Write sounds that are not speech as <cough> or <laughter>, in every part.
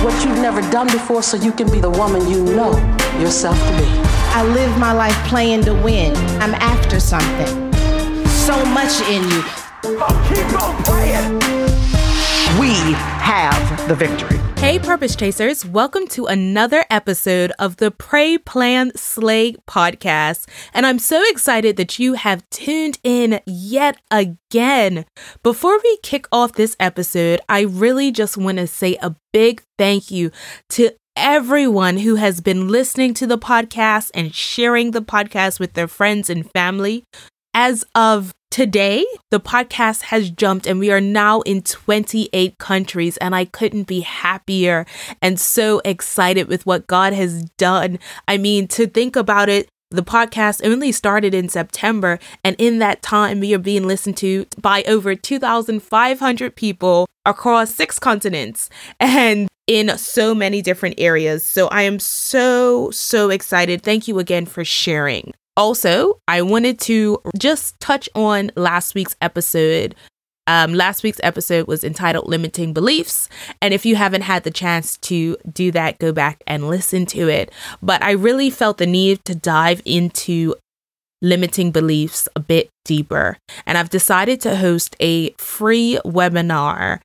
Do what you've never done before so you can be the woman you know yourself to be. I live my life playing to win. I'm after something. So much in you. Keep on playing. We have the victory. Hey, Purpose Chasers, welcome to another episode of the Pray, Plan, Slay podcast. And I'm so excited that you have tuned in yet again. Before we kick off this episode, I really just want to say a big thank you to everyone who has been listening to the podcast and sharing the podcast with their friends and family. As of today, the podcast has jumped and we are now in 28 countries, and I couldn't be happier and so excited with what God has done. I mean, to think about it, the podcast only started in September, and in that time, we are being listened to by over 2,500 people across six continents and in so many different areas. So I am so, so excited. Thank you again for sharing. Also, I wanted to just touch on last week's episode. Um, last week's episode was entitled Limiting Beliefs. And if you haven't had the chance to do that, go back and listen to it. But I really felt the need to dive into limiting beliefs a bit deeper. And I've decided to host a free webinar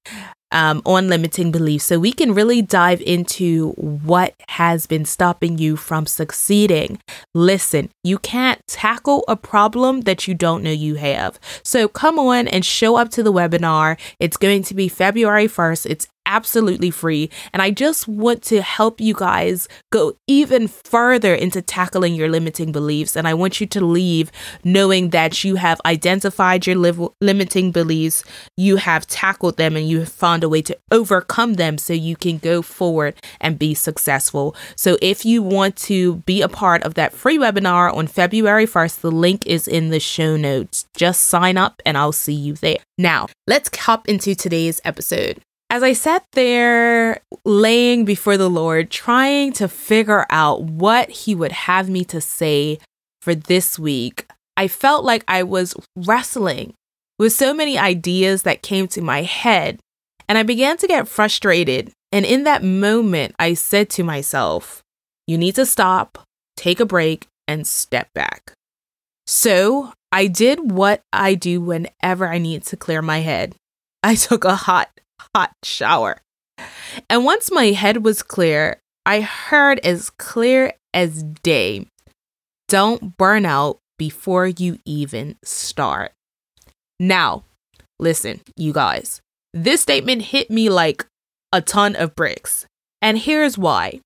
um, on limiting beliefs so we can really dive into what has been stopping you from succeeding. Listen, you can't tackle a problem that you don't know you have. So come on and show up to the webinar. It's going to be February 1st. It's absolutely free. And I just want to help you guys go even further into tackling your limiting beliefs. And I want you to leave knowing that you have identified your liv- limiting beliefs, you have tackled them, and you have found a way to overcome them so you can go forward and be successful. So if you want to be a part of that free webinar on February 1st, the link is in the show notes. Just sign up and I'll see you there. Now, let's hop into today's episode. As I sat there laying before the Lord, trying to figure out what He would have me to say for this week, I felt like I was wrestling with so many ideas that came to my head. And I began to get frustrated. And in that moment, I said to myself, You need to stop, take a break, and step back. So I did what I do whenever I need to clear my head. I <laughs> took a hot hot shower. And once my head was clear, I heard as clear as day don't burn out before you even start. Now, listen, you guys, this statement hit me like a ton of bricks. And here's why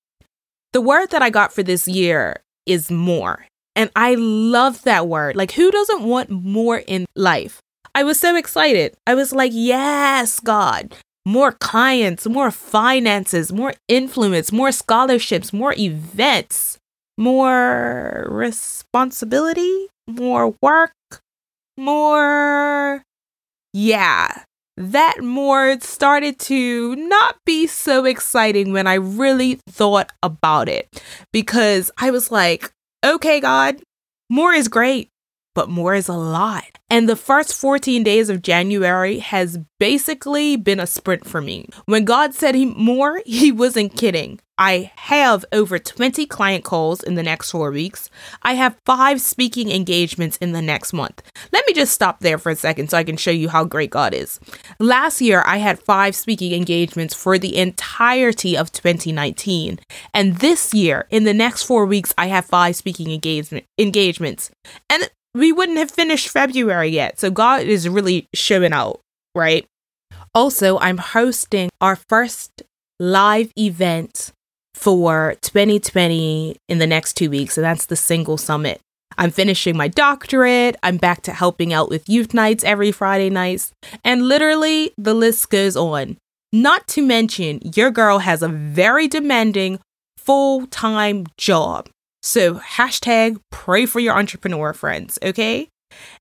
the word that I got for this year is more. And I love that word. Like, who doesn't want more in life? I was so excited. I was like, yes, God, more clients, more finances, more influence, more scholarships, more events, more responsibility, more work, more. Yeah, that more started to not be so exciting when I really thought about it because I was like, okay, God, more is great but more is a lot. And the first 14 days of January has basically been a sprint for me. When God said he more, he wasn't kidding. I have over 20 client calls in the next four weeks. I have five speaking engagements in the next month. Let me just stop there for a second so I can show you how great God is. Last year, I had five speaking engagements for the entirety of 2019. And this year, in the next four weeks, I have five speaking engagement engagements. And we wouldn't have finished February yet. So God is really showing out, right? Also, I'm hosting our first live event for 2020 in the next two weeks, and that's the single summit. I'm finishing my doctorate. I'm back to helping out with youth nights every Friday nights. And literally, the list goes on. Not to mention, your girl has a very demanding full time job. So, hashtag pray for your entrepreneur friends, okay?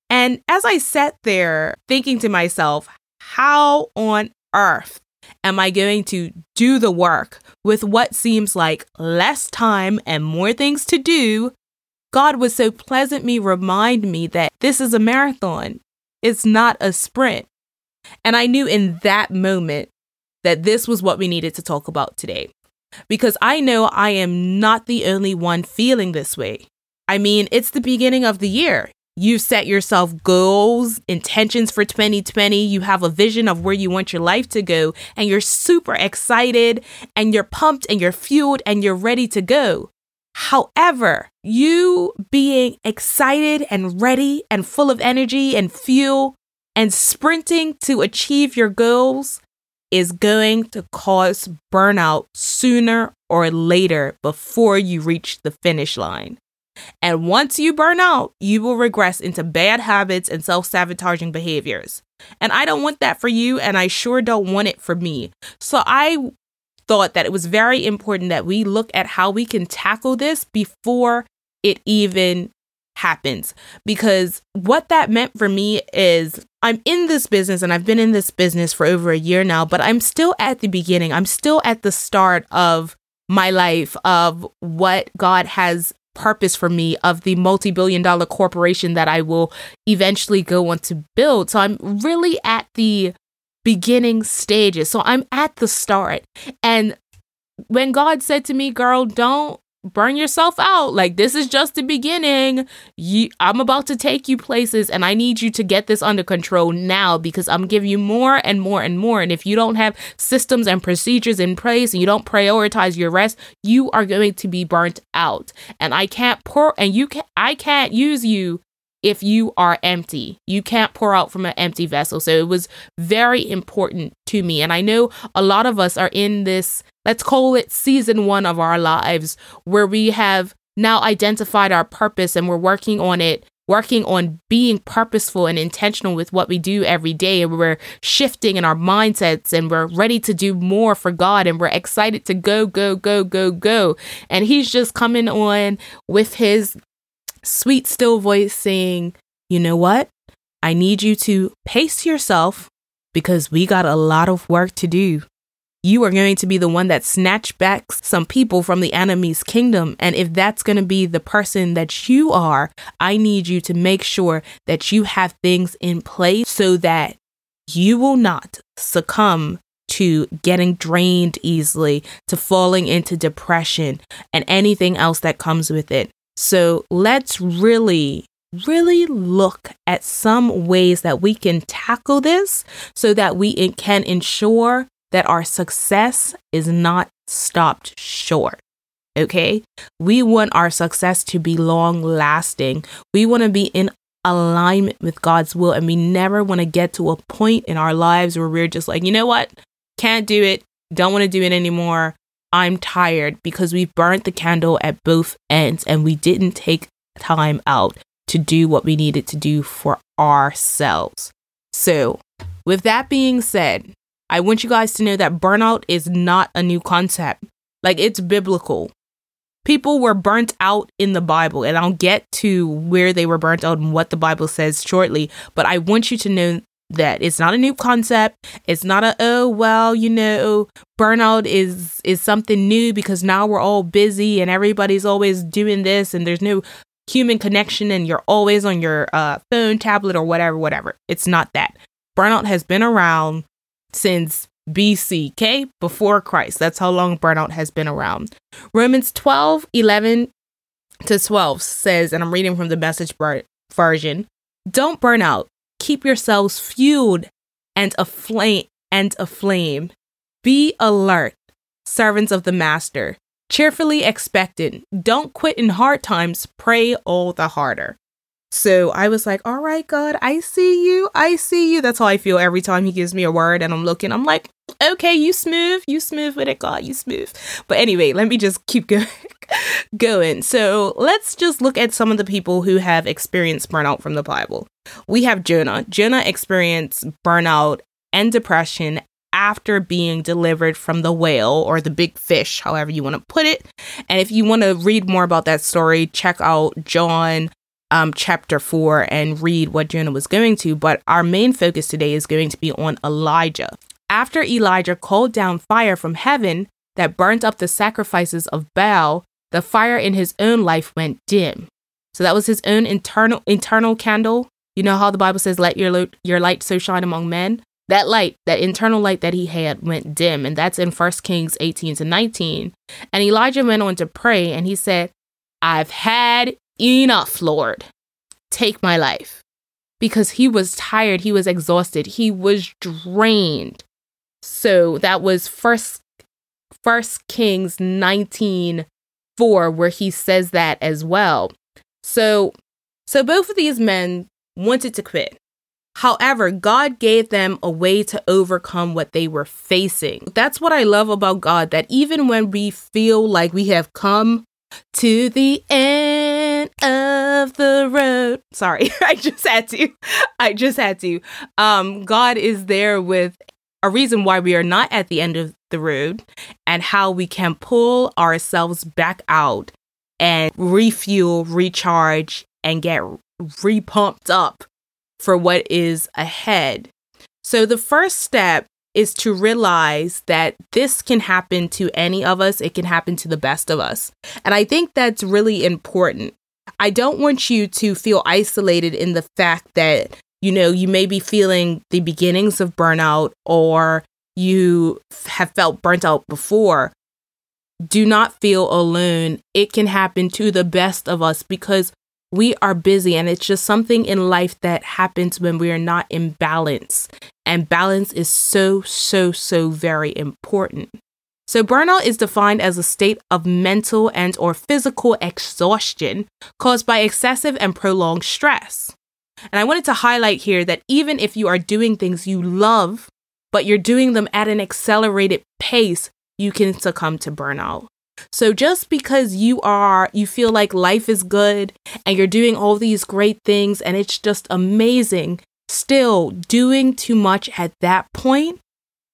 And as I sat there thinking to myself, how on earth am I going to do the work with what seems like less time and more things to do? God was so pleasant me remind me that this is a marathon. It's not a sprint. And I knew in that moment that this was what we needed to talk about today. Because I know I am not the only one feeling this way. I mean, it's the beginning of the year. You've set yourself goals, intentions for 2020. You have a vision of where you want your life to go, and you're super excited and you're pumped and you're fueled and you're ready to go. However, you being excited and ready and full of energy and fuel and sprinting to achieve your goals is going to cause burnout sooner or later before you reach the finish line. And once you burn out, you will regress into bad habits and self sabotaging behaviors. And I don't want that for you, and I sure don't want it for me. So I thought that it was very important that we look at how we can tackle this before it even happens. Because what that meant for me is I'm in this business and I've been in this business for over a year now, but I'm still at the beginning. I'm still at the start of my life, of what God has purpose for me, of the multi billion dollar corporation that I will eventually go on to build. So I'm really at the beginning stages. So I'm at the start. And when God said to me, girl, don't burn yourself out. Like this is just the beginning. You, I'm about to take you places and I need you to get this under control now because I'm giving you more and more and more. And if you don't have systems and procedures in place and you don't prioritize your rest, you are going to be burnt out. And I can't pour and you can I can't use you if you are empty. You can't pour out from an empty vessel. So it was very important to me. And I know a lot of us are in this, let's call it season one of our lives, where we have now identified our purpose and we're working on it. Working on being purposeful and intentional with what we do every day. And we're shifting in our mindsets and we're ready to do more for God and we're excited to go, go, go, go, go. And He's just coming on with His sweet, still voice saying, You know what? I need you to pace yourself because we got a lot of work to do. You are going to be the one that snatch back some people from the enemy's kingdom. And if that's going to be the person that you are, I need you to make sure that you have things in place so that you will not succumb to getting drained easily, to falling into depression, and anything else that comes with it. So let's really, really look at some ways that we can tackle this so that we can ensure that our success is not stopped short. Okay. We want our success to be long lasting. We want to be in alignment with God's will. And we never want to get to a point in our lives where we're just like, you know what? Can't do it. Don't want to do it anymore. I'm tired because we burnt the candle at both ends and we didn't take time out to do what we needed to do for ourselves. So, with that being said, I want you guys to know that burnout is not a new concept. Like, it's biblical. People were burnt out in the Bible, and I'll get to where they were burnt out and what the Bible says shortly. But I want you to know that it's not a new concept. It's not a oh well you know burnout is is something new because now we're all busy and everybody's always doing this and there's no human connection and you're always on your uh, phone tablet or whatever whatever. It's not that. Burnout has been around since bc okay before christ. That's how long burnout has been around. Romans 12 11 to 12 says and i'm reading from the message version don't burn out keep yourselves fueled and aflame and aflame. Be alert, servants of the master, cheerfully expectant. Don't quit in hard times, pray all the harder. So I was like, all right, God, I see you. I see you. That's how I feel every time he gives me a word and I'm looking. I'm like, okay, you smooth. You smooth with it, God. You smooth. But anyway, let me just keep going. <laughs> going. So let's just look at some of the people who have experienced burnout from the Bible. We have Jonah. Jonah experienced burnout and depression after being delivered from the whale or the big fish, however you want to put it. And if you want to read more about that story, check out Jonah um, chapter 4 and read what Jonah was going to. But our main focus today is going to be on Elijah. After Elijah called down fire from heaven that burnt up the sacrifices of Baal, the fire in his own life went dim. So that was his own internal internal candle. You know how the Bible says, "Let your lo- your light so shine among men." That light, that internal light that he had, went dim, and that's in 1 Kings 18 to 19. And Elijah went on to pray, and he said, "I've had enough, Lord. Take my life." Because he was tired, he was exhausted, he was drained. So that was first First Kings 19 4, where he says that as well. So so both of these men wanted to quit. However, God gave them a way to overcome what they were facing. That's what I love about God that even when we feel like we have come to the end of the road. Sorry, <laughs> I just had to. I just had to. Um God is there with a reason why we are not at the end of the road and how we can pull ourselves back out and refuel, recharge, and get repumped up for what is ahead. So, the first step is to realize that this can happen to any of us, it can happen to the best of us. And I think that's really important. I don't want you to feel isolated in the fact that, you know, you may be feeling the beginnings of burnout or you have felt burnt out before. Do not feel alone. It can happen to the best of us because we are busy and it's just something in life that happens when we are not in balance. And balance is so, so, so very important. So burnout is defined as a state of mental and or physical exhaustion caused by excessive and prolonged stress. And I wanted to highlight here that even if you are doing things you love, but you're doing them at an accelerated pace, you can succumb to burnout. So just because you are, you feel like life is good and you're doing all these great things and it's just amazing, still doing too much at that point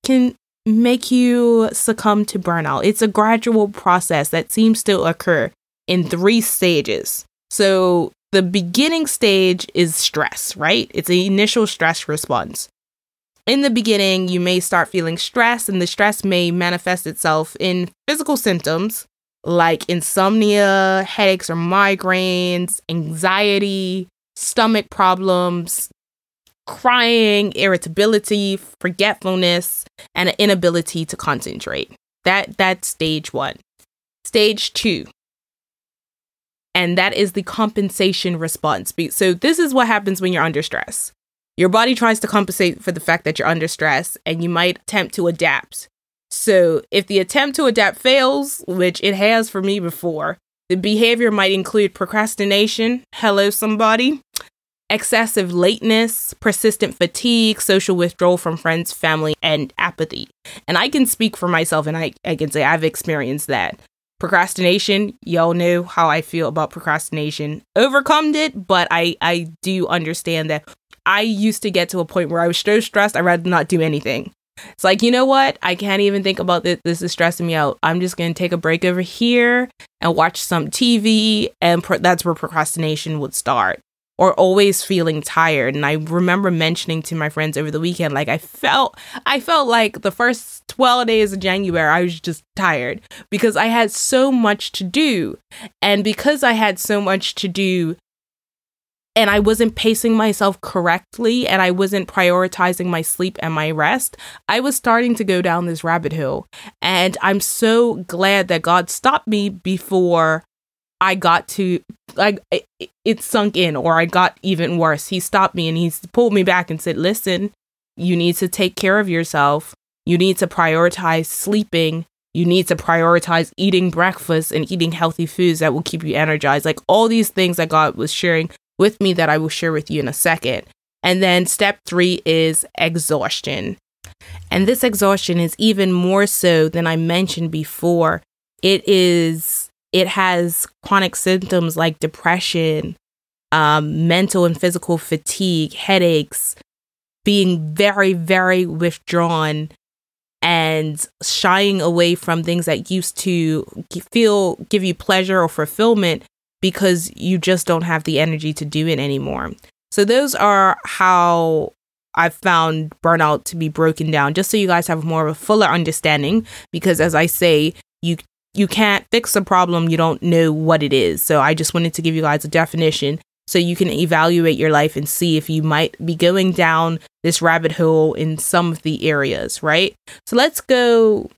can make you succumb to burnout. It's a gradual process that seems to occur in three stages. So the beginning stage is stress, right? It's the initial stress response in the beginning, you may start feeling stress, and the stress may manifest itself in physical symptoms like insomnia, headaches or migraines, anxiety, stomach problems, crying, irritability, forgetfulness, and an inability to concentrate. That that's stage 1. Stage 2. And that is the compensation response. So this is what happens when you're under stress. Your body tries to compensate for the fact that you're under stress and you might attempt to adapt. So, if the attempt to adapt fails, which it has for me before, the behavior might include procrastination, hello, somebody, excessive lateness, persistent fatigue, social withdrawal from friends, family, and apathy. And I can speak for myself and I, I can say I've experienced that. Procrastination, y'all know how I feel about procrastination. Overcome it, but I, I do understand that I used to get to a point where I was so stressed, I'd rather not do anything. It's like, you know what? I can't even think about this. This is stressing me out. I'm just going to take a break over here and watch some TV. And pro- that's where procrastination would start or always feeling tired. And I remember mentioning to my friends over the weekend, like I felt, I felt like the first 12 days of January, I was just tired because I had so much to do. And because I had so much to do, and I wasn't pacing myself correctly and I wasn't prioritizing my sleep and my rest, I was starting to go down this rabbit hole. And I'm so glad that God stopped me before I got to like it, it sunk in or I got even worse. He stopped me and he pulled me back and said, "Listen, you need to take care of yourself. You need to prioritize sleeping. You need to prioritize eating breakfast and eating healthy foods that will keep you energized. Like all these things that God was sharing with me that I will share with you in a second. And then step three is exhaustion. And this exhaustion is even more so than I mentioned before. It is, it has chronic symptoms like depression, um, mental and physical fatigue, headaches, being very, very withdrawn, and shying away from things that used to feel give you pleasure or fulfillment because you just don't have the energy to do it anymore. So those are how I've found burnout to be broken down just so you guys have more of a fuller understanding because as I say, you you can't fix a problem you don't know what it is. So I just wanted to give you guys a definition so you can evaluate your life and see if you might be going down this rabbit hole in some of the areas, right? So let's go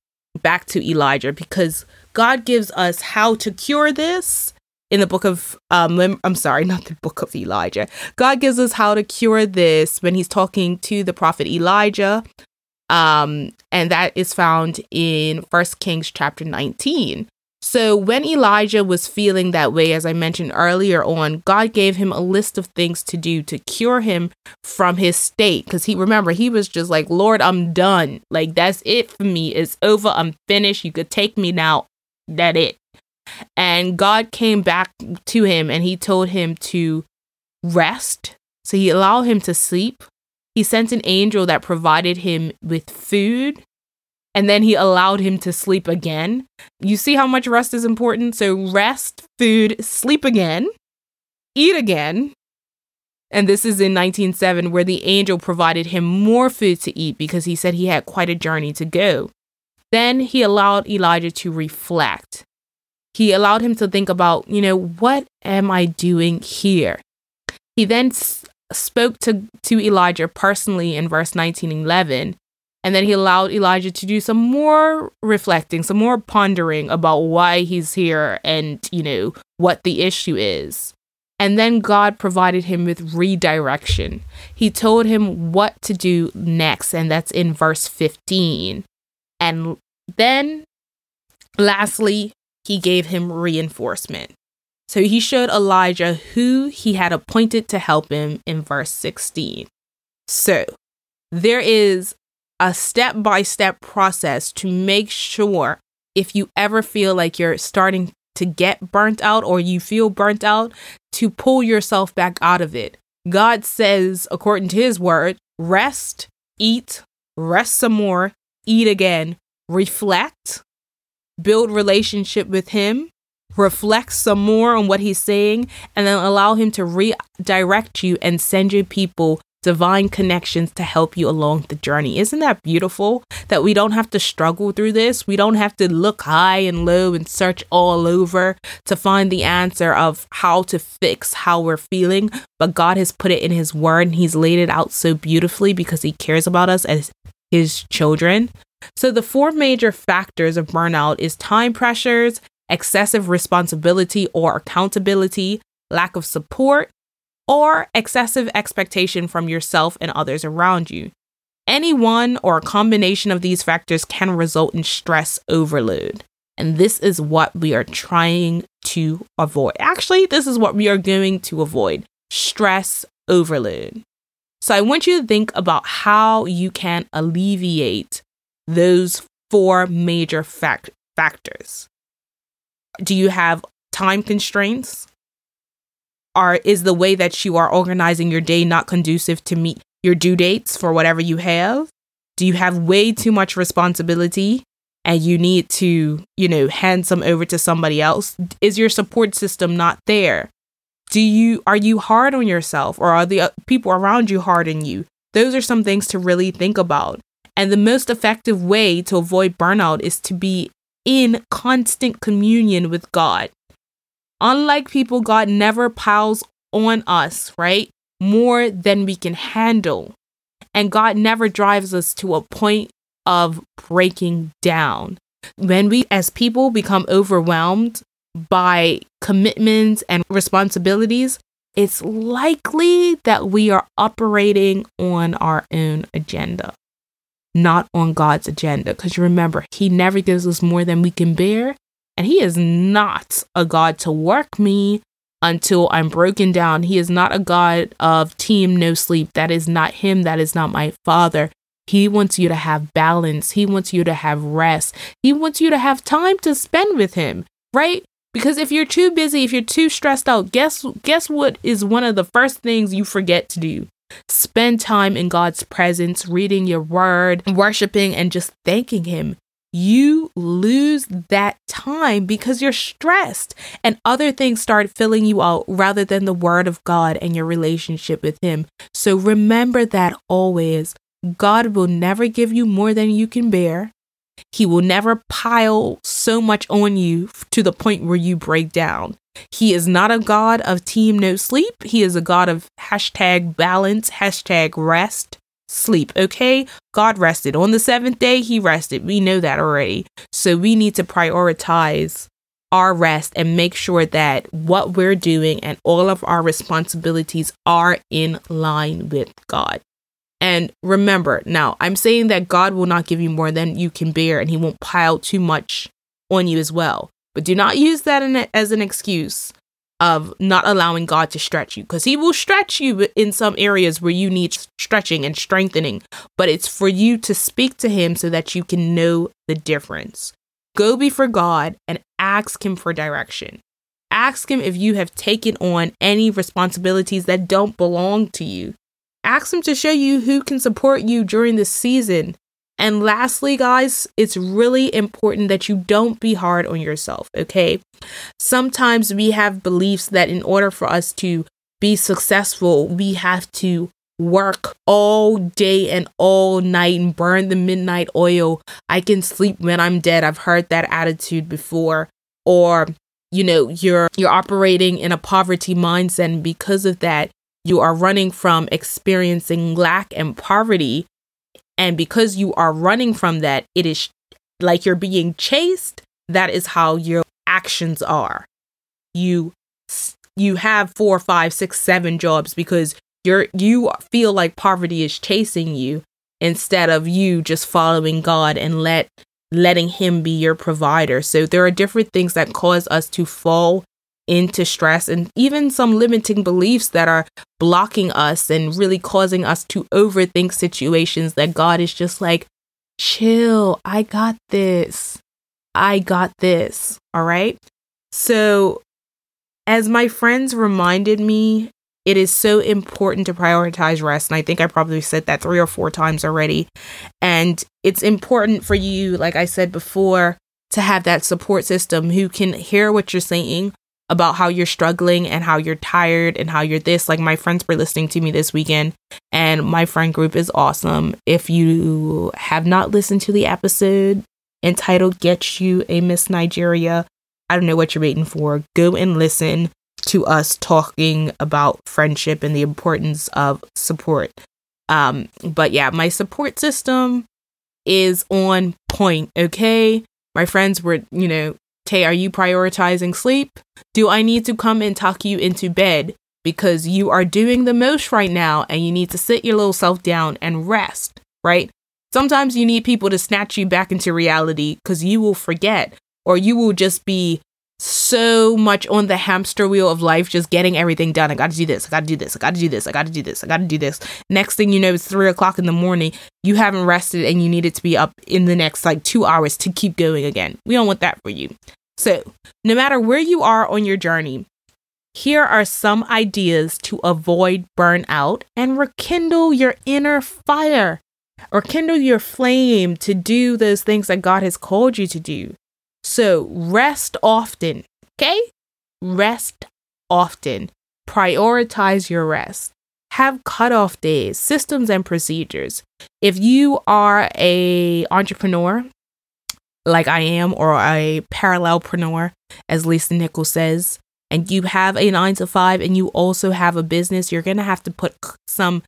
back to Elijah because God gives us how to cure this in the book of um I'm sorry, <laughs> not the book of Elijah. God gives us how to cure this when he's talking to the prophet Elijah. Um and that is found in First Kings chapter 19. So when Elijah was feeling that way as I mentioned earlier on, God gave him a list of things to do to cure him from his state cuz he remember he was just like, "Lord, I'm done. Like that's it for me. It's over. I'm finished. You could take me now. That it." And God came back to him and he told him to rest. So he allowed him to sleep. He sent an angel that provided him with food. And then he allowed him to sleep again. You see how much rest is important? So, rest, food, sleep again, eat again, and this is in 1907, where the angel provided him more food to eat because he said he had quite a journey to go. Then he allowed Elijah to reflect he allowed him to think about, you know, what am I doing here? He then spoke to, to Elijah personally in verse 19 and 11. And then he allowed Elijah to do some more reflecting, some more pondering about why he's here and, you know, what the issue is. And then God provided him with redirection. He told him what to do next, and that's in verse 15. And then, lastly, he gave him reinforcement. So he showed Elijah who he had appointed to help him in verse 16. So there is a step by step process to make sure if you ever feel like you're starting to get burnt out or you feel burnt out, to pull yourself back out of it. God says, according to his word, rest, eat, rest some more, eat again, reflect, build relationship with him, reflect some more on what he's saying, and then allow him to redirect you and send you people divine connections to help you along the journey. Isn't that beautiful? That we don't have to struggle through this. We don't have to look high and low and search all over to find the answer of how to fix how we're feeling. But God has put it in His Word and He's laid it out so beautifully because He cares about us as His children. So the four major factors of burnout is time pressures, excessive responsibility or accountability, lack of support, or excessive expectation from yourself and others around you. Any one or a combination of these factors can result in stress overload. And this is what we are trying to avoid. Actually, this is what we are going to avoid stress overload. So I want you to think about how you can alleviate those four major fact- factors. Do you have time constraints? Are is the way that you are organizing your day not conducive to meet your due dates for whatever you have? Do you have way too much responsibility and you need to, you know, hand some over to somebody else? Is your support system not there? Do you are you hard on yourself or are the uh, people around you hard on you? Those are some things to really think about. And the most effective way to avoid burnout is to be in constant communion with God. Unlike people, God never piles on us, right? More than we can handle. And God never drives us to a point of breaking down. When we, as people, become overwhelmed by commitments and responsibilities, it's likely that we are operating on our own agenda not on God's agenda. Because you remember, He never gives us more than we can bear. And He is not a God to work me until I'm broken down. He is not a God of team no sleep. That is not Him. That is not my Father. He wants you to have balance. He wants you to have rest. He wants you to have time to spend with Him, right? Because if you're too busy, if you're too stressed out, guess guess what is one of the first things you forget to do? Spend time in God's presence, reading your word, worshiping, and just thanking Him. You lose that time because you're stressed and other things start filling you out rather than the word of God and your relationship with Him. So remember that always. God will never give you more than you can bear. He will never pile so much on you to the point where you break down. He is not a God of team no sleep. He is a God of hashtag balance, hashtag rest, sleep. Okay? God rested. On the seventh day, He rested. We know that already. So we need to prioritize our rest and make sure that what we're doing and all of our responsibilities are in line with God. And remember, now I'm saying that God will not give you more than you can bear and he won't pile too much on you as well. But do not use that a, as an excuse of not allowing God to stretch you because he will stretch you in some areas where you need stretching and strengthening. But it's for you to speak to him so that you can know the difference. Go before God and ask him for direction. Ask him if you have taken on any responsibilities that don't belong to you ask them to show you who can support you during this season. And lastly, guys, it's really important that you don't be hard on yourself, okay? Sometimes we have beliefs that in order for us to be successful, we have to work all day and all night and burn the midnight oil. I can sleep when I'm dead. I've heard that attitude before. Or, you know, you're you're operating in a poverty mindset and because of that, you are running from experiencing lack and poverty. And because you are running from that, it is like you're being chased. That is how your actions are. You you have four, five, six, seven jobs because you're you feel like poverty is chasing you instead of you just following God and let letting him be your provider. So there are different things that cause us to fall into stress and even some limiting beliefs that are blocking us and really causing us to overthink situations that God is just like, chill, I got this. I got this. All right. So, as my friends reminded me, it is so important to prioritize rest. And I think I probably said that three or four times already. And it's important for you, like I said before, to have that support system who can hear what you're saying, about how you're struggling and how you're tired and how you're this. Like my friends were listening to me this weekend, and my friend group is awesome. If you have not listened to the episode entitled Get You a Miss Nigeria, I don't know what you're waiting for. Go and listen to us talking about friendship and the importance of support. Um, but yeah, my support system is on point, okay? My friends were, you know, Tay, are you prioritizing sleep? Do I need to come and tuck you into bed because you are doing the most right now and you need to sit your little self down and rest, right? Sometimes you need people to snatch you back into reality because you will forget or you will just be so much on the hamster wheel of life, just getting everything done. I got to do this. I got to do this. I got to do this. I got to do this. I got to do this. Next thing you know, it's three o'clock in the morning. You haven't rested and you needed to be up in the next like two hours to keep going again. We don't want that for you. So, no matter where you are on your journey, here are some ideas to avoid burnout and rekindle your inner fire or kindle your flame to do those things that God has called you to do. So rest often, okay? Rest often. Prioritize your rest. Have cutoff days, systems and procedures. If you are a entrepreneur like I am or a parallelpreneur, as Lisa Nichols says, and you have a nine to five and you also have a business, you're going to have to put some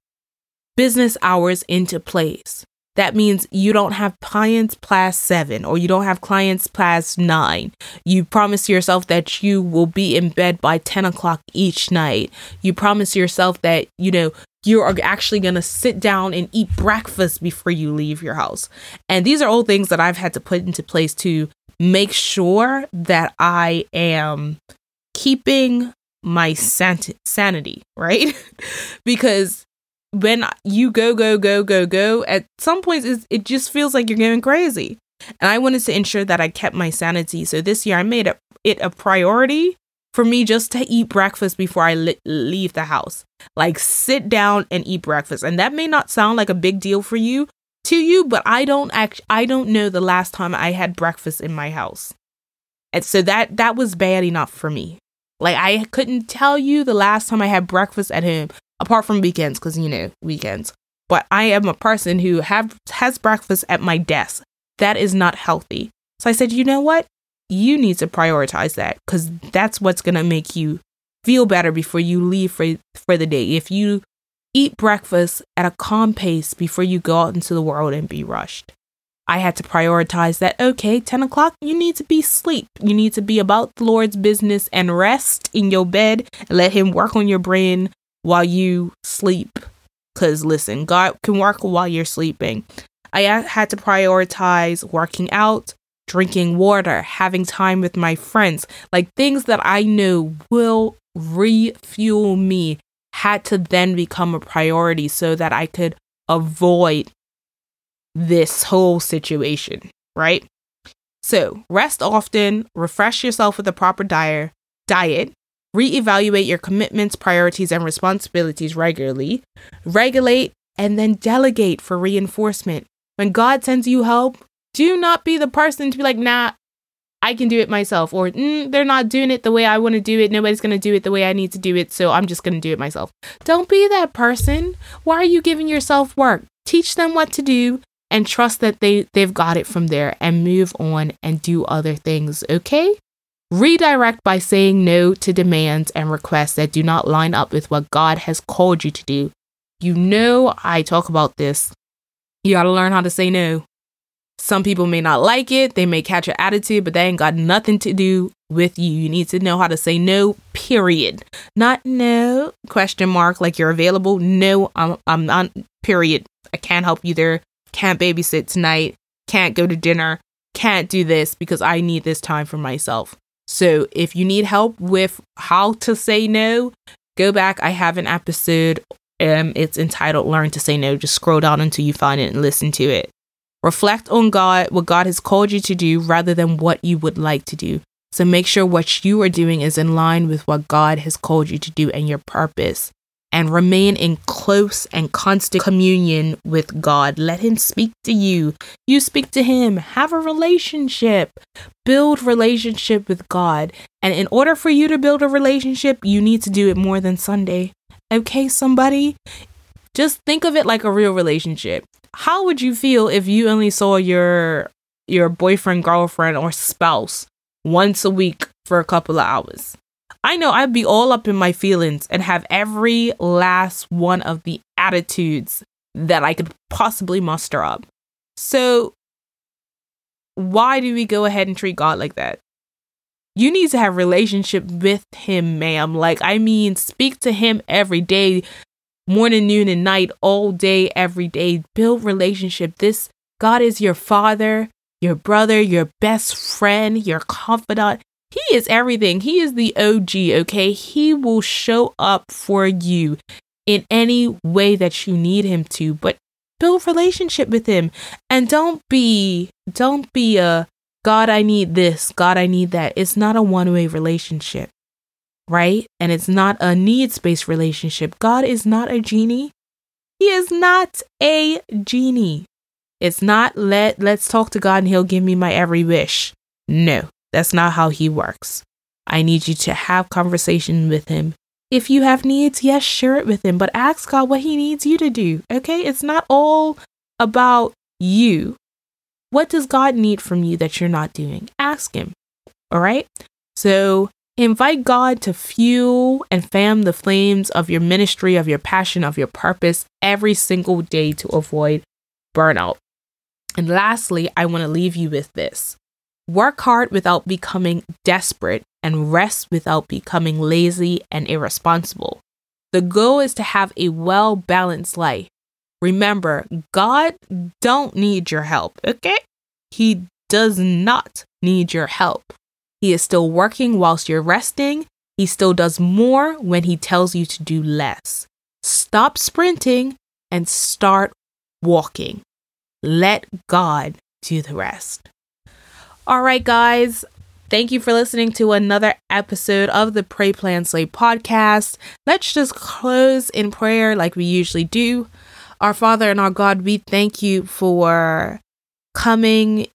business hours into place. That means you don't have clients past seven or you don't have clients past nine. You promise yourself that you will be in bed by 10 o'clock each night. You promise yourself that, you know, you are actually going to sit down and eat breakfast before you leave your house. And these are all things that I've had to put into place to make sure that I am keeping my san- sanity, right? <laughs> because when you go, go, go, go, go, at some points it just feels like you're going crazy. And I wanted to ensure that I kept my sanity. So this year I made it a priority for me just to eat breakfast before I li- leave the house. Like sit down and eat breakfast. And that may not sound like a big deal for you to you, but I don't act I don't know the last time I had breakfast in my house. And so that that was bad enough for me. Like I couldn't tell you the last time I had breakfast at home apart from weekends cuz you know, weekends. But I am a person who have has breakfast at my desk. That is not healthy. So I said, "You know what? you need to prioritize that because that's what's going to make you feel better before you leave for, for the day. If you eat breakfast at a calm pace before you go out into the world and be rushed. I had to prioritize that, okay, 10 o'clock, you need to be sleep. You need to be about the Lord's business and rest in your bed and let Him work on your brain while you sleep. Because listen, God can work while you're sleeping. I had to prioritize working out, drinking water, having time with my friends, like things that I knew will refuel me, had to then become a priority so that I could avoid this whole situation, right? So, rest often, refresh yourself with a proper diet, diet, reevaluate your commitments, priorities, and responsibilities regularly, regulate, and then delegate for reinforcement. When God sends you help, do not be the person to be like, nah, I can do it myself, or mm, they're not doing it the way I want to do it. Nobody's going to do it the way I need to do it, so I'm just going to do it myself. Don't be that person. Why are you giving yourself work? Teach them what to do and trust that they, they've got it from there and move on and do other things, okay? Redirect by saying no to demands and requests that do not line up with what God has called you to do. You know, I talk about this. You got to learn how to say no. Some people may not like it, they may catch your attitude, but they ain't got nothing to do with you. You need to know how to say no, period. Not no, question mark, like you're available. No, I'm, I'm not, period. I can't help you there. Can't babysit tonight. Can't go to dinner. Can't do this because I need this time for myself. So if you need help with how to say no, go back. I have an episode. Um, it's entitled "Learn to Say No." Just scroll down until you find it and listen to it. Reflect on God, what God has called you to do, rather than what you would like to do. So make sure what you are doing is in line with what God has called you to do and your purpose. And remain in close and constant communion with God. Let Him speak to you. You speak to Him. Have a relationship. Build relationship with God. And in order for you to build a relationship, you need to do it more than Sunday. Okay, somebody? Just think of it like a real relationship. How would you feel if you only saw your your boyfriend, girlfriend, or spouse once a week for a couple of hours? I know I'd be all up in my feelings and have every last one of the attitudes that I could possibly muster up. So, why do we go ahead and treat God like that? You need to have relationship with him, ma'am. Like I mean, speak to him every day morning, noon, and night, all day, every day. Build relationship. This God is your father, your brother, your best friend, your confidant. He is everything. He is the OG, okay? He will show up for you in any way that you need him to, but build relationship with him and don't be don't be a God I need this, God I need that. It's not a one-way relationship right? And it's not a needs based relationship. God is not a genie. He is not a genie. It's not let let's talk to God and he'll give me my every wish. No, that's not how he works. I need you to have conversation with him. If you have needs, yes, share it with him, but ask God what he needs you to do. Okay? It's not all about you. What does God need from you that you're not doing? Ask him. All right? So Invite God to fuel and fan the flames of your ministry, of your passion, of your purpose every single day to avoid burnout. And lastly, I want to leave you with this work hard without becoming desperate and rest without becoming lazy and irresponsible. The goal is to have a well balanced life. Remember, God don't need your help, okay? He does not need your help. He is still working whilst you're resting. He still does more when he tells you to do less. Stop sprinting and start walking. Let God do the rest. All right, guys, Thank you for listening to another episode of the Pray Plan Slay podcast. Let's just close in prayer like we usually do. Our Father and our God, we thank you for coming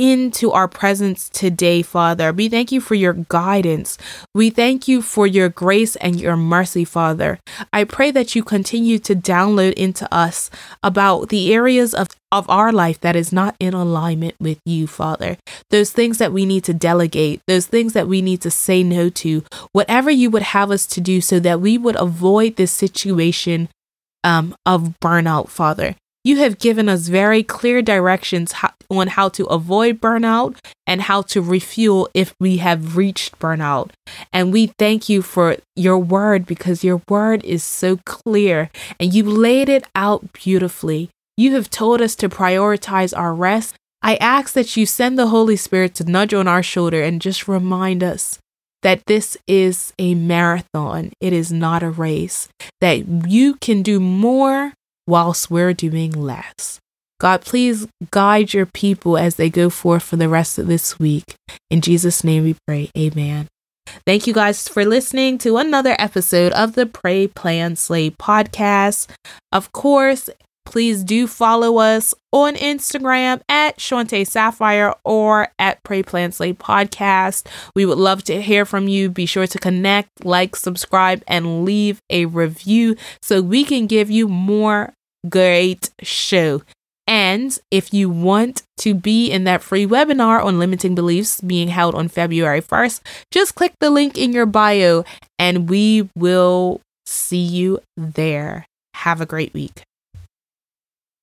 into our presence today, Father. We thank you for your guidance. We thank you for your grace and your mercy, Father. I pray that you continue to download into us about the areas of, of our life that is not in alignment with you, Father. Those things that we need to delegate, those things that we need to say no to, whatever you would have us to do so that we would avoid this situation um, of burnout, Father. You have given us very clear directions on how to avoid burnout and how to refuel if we have reached burnout. And we thank you for your word because your word is so clear and you laid it out beautifully. You have told us to prioritize our rest. I ask that you send the Holy Spirit to nudge on our shoulder and just remind us that this is a marathon, it is not a race, that you can do more whilst we're doing less. God, please guide your people as they go forth for the rest of this week. In Jesus' name we pray. Amen. Thank you guys for listening to another episode of the Pray Plan Slay podcast. Of course, please do follow us on Instagram at Shante Sapphire or at Pray Plan Slay Podcast. We would love to hear from you. Be sure to connect, like, subscribe, and leave a review so we can give you more great show. And if you want to be in that free webinar on limiting beliefs being held on February 1st, just click the link in your bio and we will see you there. Have a great week.